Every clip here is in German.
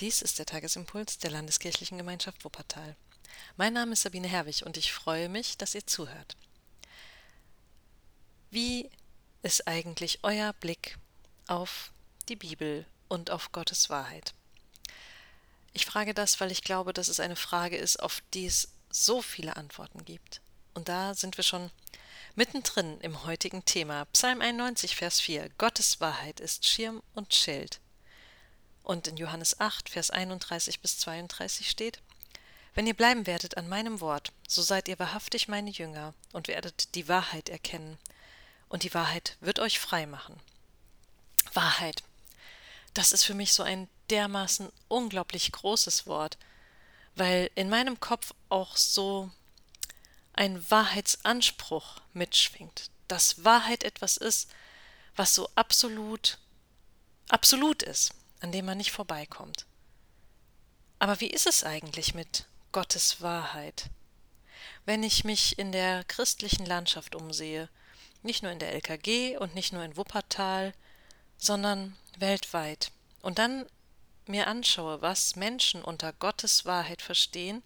Dies ist der Tagesimpuls der Landeskirchlichen Gemeinschaft Wuppertal. Mein Name ist Sabine Herwig und ich freue mich, dass ihr zuhört. Wie ist eigentlich euer Blick auf die Bibel und auf Gottes Wahrheit? Ich frage das, weil ich glaube, dass es eine Frage ist, auf die es so viele Antworten gibt. Und da sind wir schon mittendrin im heutigen Thema. Psalm 91, Vers 4. Gottes Wahrheit ist Schirm und Schild. Und in Johannes 8, Vers 31 bis 32 steht, Wenn ihr bleiben werdet an meinem Wort, so seid ihr wahrhaftig meine Jünger und werdet die Wahrheit erkennen, und die Wahrheit wird euch frei machen. Wahrheit. Das ist für mich so ein dermaßen unglaublich großes Wort, weil in meinem Kopf auch so ein Wahrheitsanspruch mitschwingt, dass Wahrheit etwas ist, was so absolut absolut ist an dem man nicht vorbeikommt. Aber wie ist es eigentlich mit Gottes Wahrheit? Wenn ich mich in der christlichen Landschaft umsehe, nicht nur in der LKG und nicht nur in Wuppertal, sondern weltweit, und dann mir anschaue, was Menschen unter Gottes Wahrheit verstehen,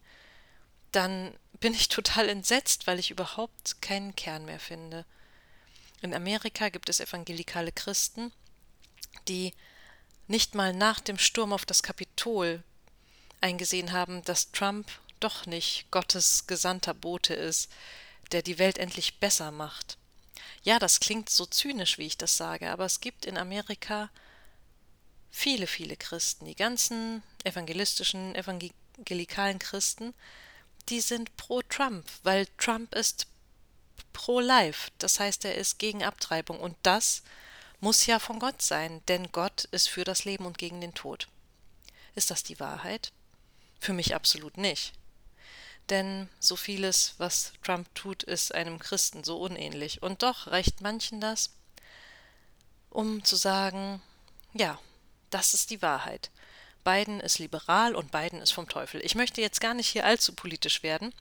dann bin ich total entsetzt, weil ich überhaupt keinen Kern mehr finde. In Amerika gibt es evangelikale Christen, die nicht mal nach dem Sturm auf das Kapitol eingesehen haben, dass Trump doch nicht Gottes gesandter Bote ist, der die Welt endlich besser macht. Ja, das klingt so zynisch, wie ich das sage, aber es gibt in Amerika viele, viele Christen, die ganzen evangelistischen, evangelikalen Christen, die sind pro Trump, weil Trump ist pro Life, das heißt, er ist gegen Abtreibung. Und das muss ja von Gott sein, denn Gott ist für das Leben und gegen den Tod. Ist das die Wahrheit? Für mich absolut nicht. Denn so vieles, was Trump tut, ist einem Christen so unähnlich. Und doch reicht manchen das, um zu sagen, ja, das ist die Wahrheit. Biden ist liberal und Biden ist vom Teufel. Ich möchte jetzt gar nicht hier allzu politisch werden,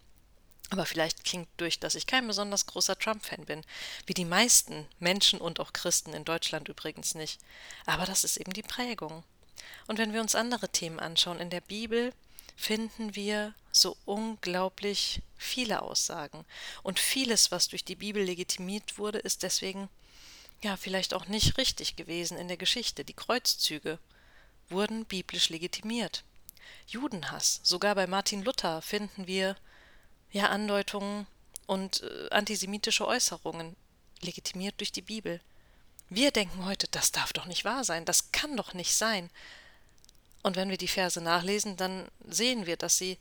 aber vielleicht klingt durch, dass ich kein besonders großer Trump-Fan bin, wie die meisten Menschen und auch Christen in Deutschland übrigens nicht. Aber das ist eben die Prägung. Und wenn wir uns andere Themen anschauen, in der Bibel finden wir so unglaublich viele Aussagen. Und vieles, was durch die Bibel legitimiert wurde, ist deswegen ja vielleicht auch nicht richtig gewesen in der Geschichte. Die Kreuzzüge wurden biblisch legitimiert. Judenhass, sogar bei Martin Luther finden wir ja Andeutungen und äh, antisemitische Äußerungen, legitimiert durch die Bibel. Wir denken heute, das darf doch nicht wahr sein, das kann doch nicht sein. Und wenn wir die Verse nachlesen, dann sehen wir, dass sie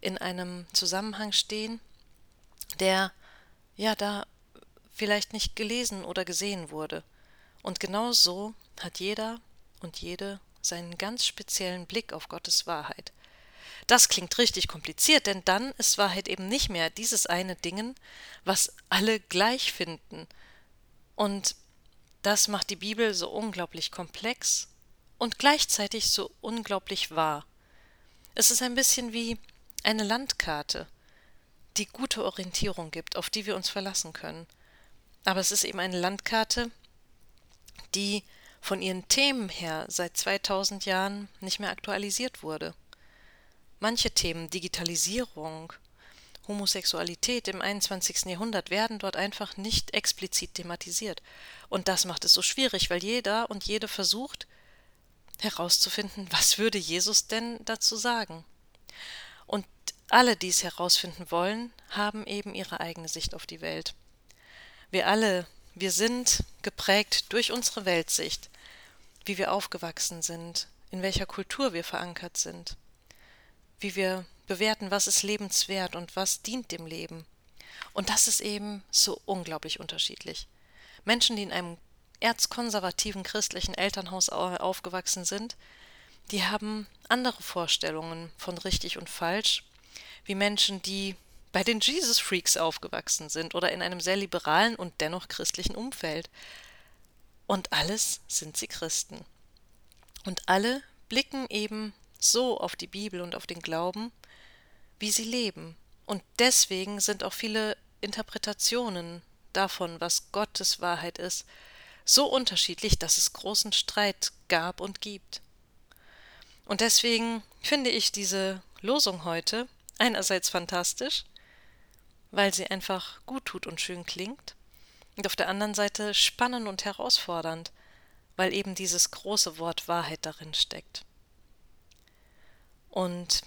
in einem Zusammenhang stehen, der ja da vielleicht nicht gelesen oder gesehen wurde. Und genau so hat jeder und jede seinen ganz speziellen Blick auf Gottes Wahrheit. Das klingt richtig kompliziert, denn dann ist Wahrheit eben nicht mehr dieses eine Dingen, was alle gleich finden. Und das macht die Bibel so unglaublich komplex und gleichzeitig so unglaublich wahr. Es ist ein bisschen wie eine Landkarte, die gute Orientierung gibt, auf die wir uns verlassen können. Aber es ist eben eine Landkarte, die von ihren Themen her seit 2000 Jahren nicht mehr aktualisiert wurde. Manche Themen, Digitalisierung, Homosexualität im 21. Jahrhundert werden dort einfach nicht explizit thematisiert. Und das macht es so schwierig, weil jeder und jede versucht herauszufinden, was würde Jesus denn dazu sagen. Und alle, die es herausfinden wollen, haben eben ihre eigene Sicht auf die Welt. Wir alle, wir sind geprägt durch unsere Weltsicht, wie wir aufgewachsen sind, in welcher Kultur wir verankert sind wie wir bewerten, was ist lebenswert und was dient dem Leben. Und das ist eben so unglaublich unterschiedlich. Menschen, die in einem erzkonservativen christlichen Elternhaus aufgewachsen sind, die haben andere Vorstellungen von richtig und falsch, wie Menschen, die bei den Jesus Freaks aufgewachsen sind oder in einem sehr liberalen und dennoch christlichen Umfeld. Und alles sind sie Christen. Und alle blicken eben so auf die Bibel und auf den Glauben, wie sie leben. Und deswegen sind auch viele Interpretationen davon, was Gottes Wahrheit ist, so unterschiedlich, dass es großen Streit gab und gibt. Und deswegen finde ich diese Losung heute einerseits fantastisch, weil sie einfach gut tut und schön klingt, und auf der anderen Seite spannend und herausfordernd, weil eben dieses große Wort Wahrheit darin steckt. Und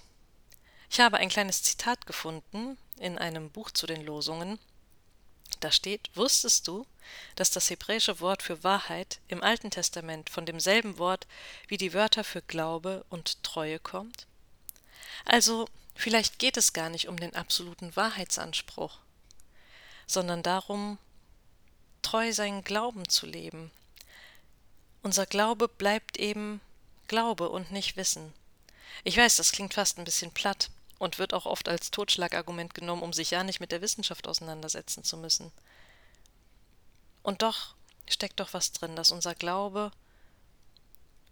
ich habe ein kleines Zitat gefunden in einem Buch zu den Losungen. Da steht, wusstest du, dass das hebräische Wort für Wahrheit im Alten Testament von demselben Wort wie die Wörter für Glaube und Treue kommt? Also, vielleicht geht es gar nicht um den absoluten Wahrheitsanspruch, sondern darum, treu seinen Glauben zu leben. Unser Glaube bleibt eben Glaube und nicht Wissen. Ich weiß, das klingt fast ein bisschen platt und wird auch oft als Totschlagargument genommen, um sich ja nicht mit der Wissenschaft auseinandersetzen zu müssen. Und doch steckt doch was drin, dass unser Glaube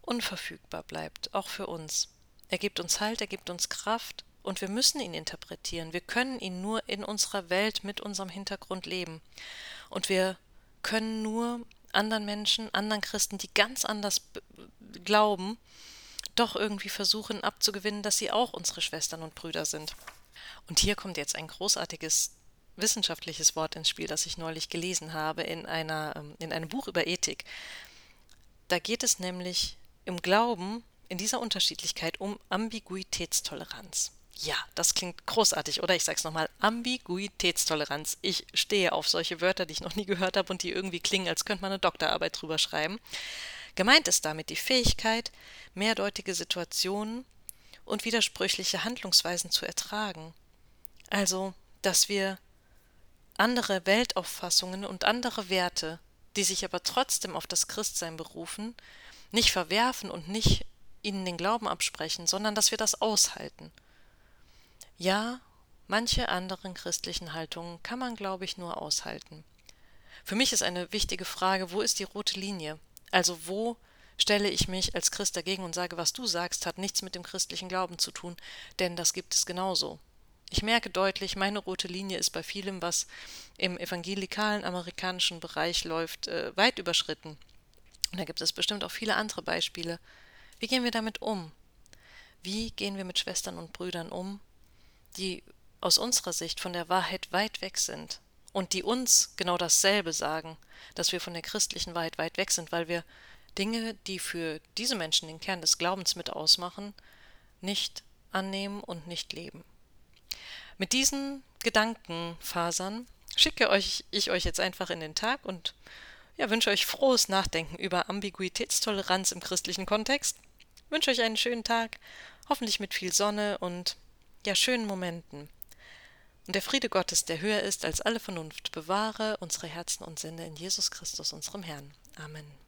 unverfügbar bleibt, auch für uns. Er gibt uns Halt, er gibt uns Kraft und wir müssen ihn interpretieren. Wir können ihn nur in unserer Welt mit unserem Hintergrund leben. Und wir können nur anderen Menschen, anderen Christen, die ganz anders glauben, doch irgendwie versuchen abzugewinnen, dass sie auch unsere Schwestern und Brüder sind. Und hier kommt jetzt ein großartiges wissenschaftliches Wort ins Spiel, das ich neulich gelesen habe in, einer, ähm, in einem Buch über Ethik. Da geht es nämlich im Glauben in dieser Unterschiedlichkeit um Ambiguitätstoleranz. Ja, das klingt großartig, oder? Ich sag's nochmal, Ambiguitätstoleranz. Ich stehe auf solche Wörter, die ich noch nie gehört habe und die irgendwie klingen, als könnte man eine Doktorarbeit drüber schreiben. Gemeint ist damit die Fähigkeit, mehrdeutige Situationen und widersprüchliche Handlungsweisen zu ertragen. Also, dass wir andere Weltauffassungen und andere Werte, die sich aber trotzdem auf das Christsein berufen, nicht verwerfen und nicht ihnen den Glauben absprechen, sondern dass wir das aushalten. Ja, manche anderen christlichen Haltungen kann man, glaube ich, nur aushalten. Für mich ist eine wichtige Frage, wo ist die rote Linie? Also wo stelle ich mich als Christ dagegen und sage, was du sagst, hat nichts mit dem christlichen Glauben zu tun, denn das gibt es genauso. Ich merke deutlich, meine rote Linie ist bei vielem, was im evangelikalen amerikanischen Bereich läuft, äh, weit überschritten. Und da gibt es bestimmt auch viele andere Beispiele. Wie gehen wir damit um? Wie gehen wir mit Schwestern und Brüdern um, die aus unserer Sicht von der Wahrheit weit weg sind und die uns genau dasselbe sagen, dass wir von der christlichen Wahrheit weit weg sind, weil wir Dinge, die für diese Menschen den Kern des Glaubens mit ausmachen, nicht annehmen und nicht leben. Mit diesen Gedankenfasern schicke euch, ich euch jetzt einfach in den Tag und ja, wünsche euch frohes Nachdenken über Ambiguitätstoleranz im christlichen Kontext. Wünsche euch einen schönen Tag, hoffentlich mit viel Sonne und ja, schönen Momenten. Und der Friede Gottes, der höher ist als alle Vernunft, bewahre unsere Herzen und Sinne in Jesus Christus, unserem Herrn. Amen.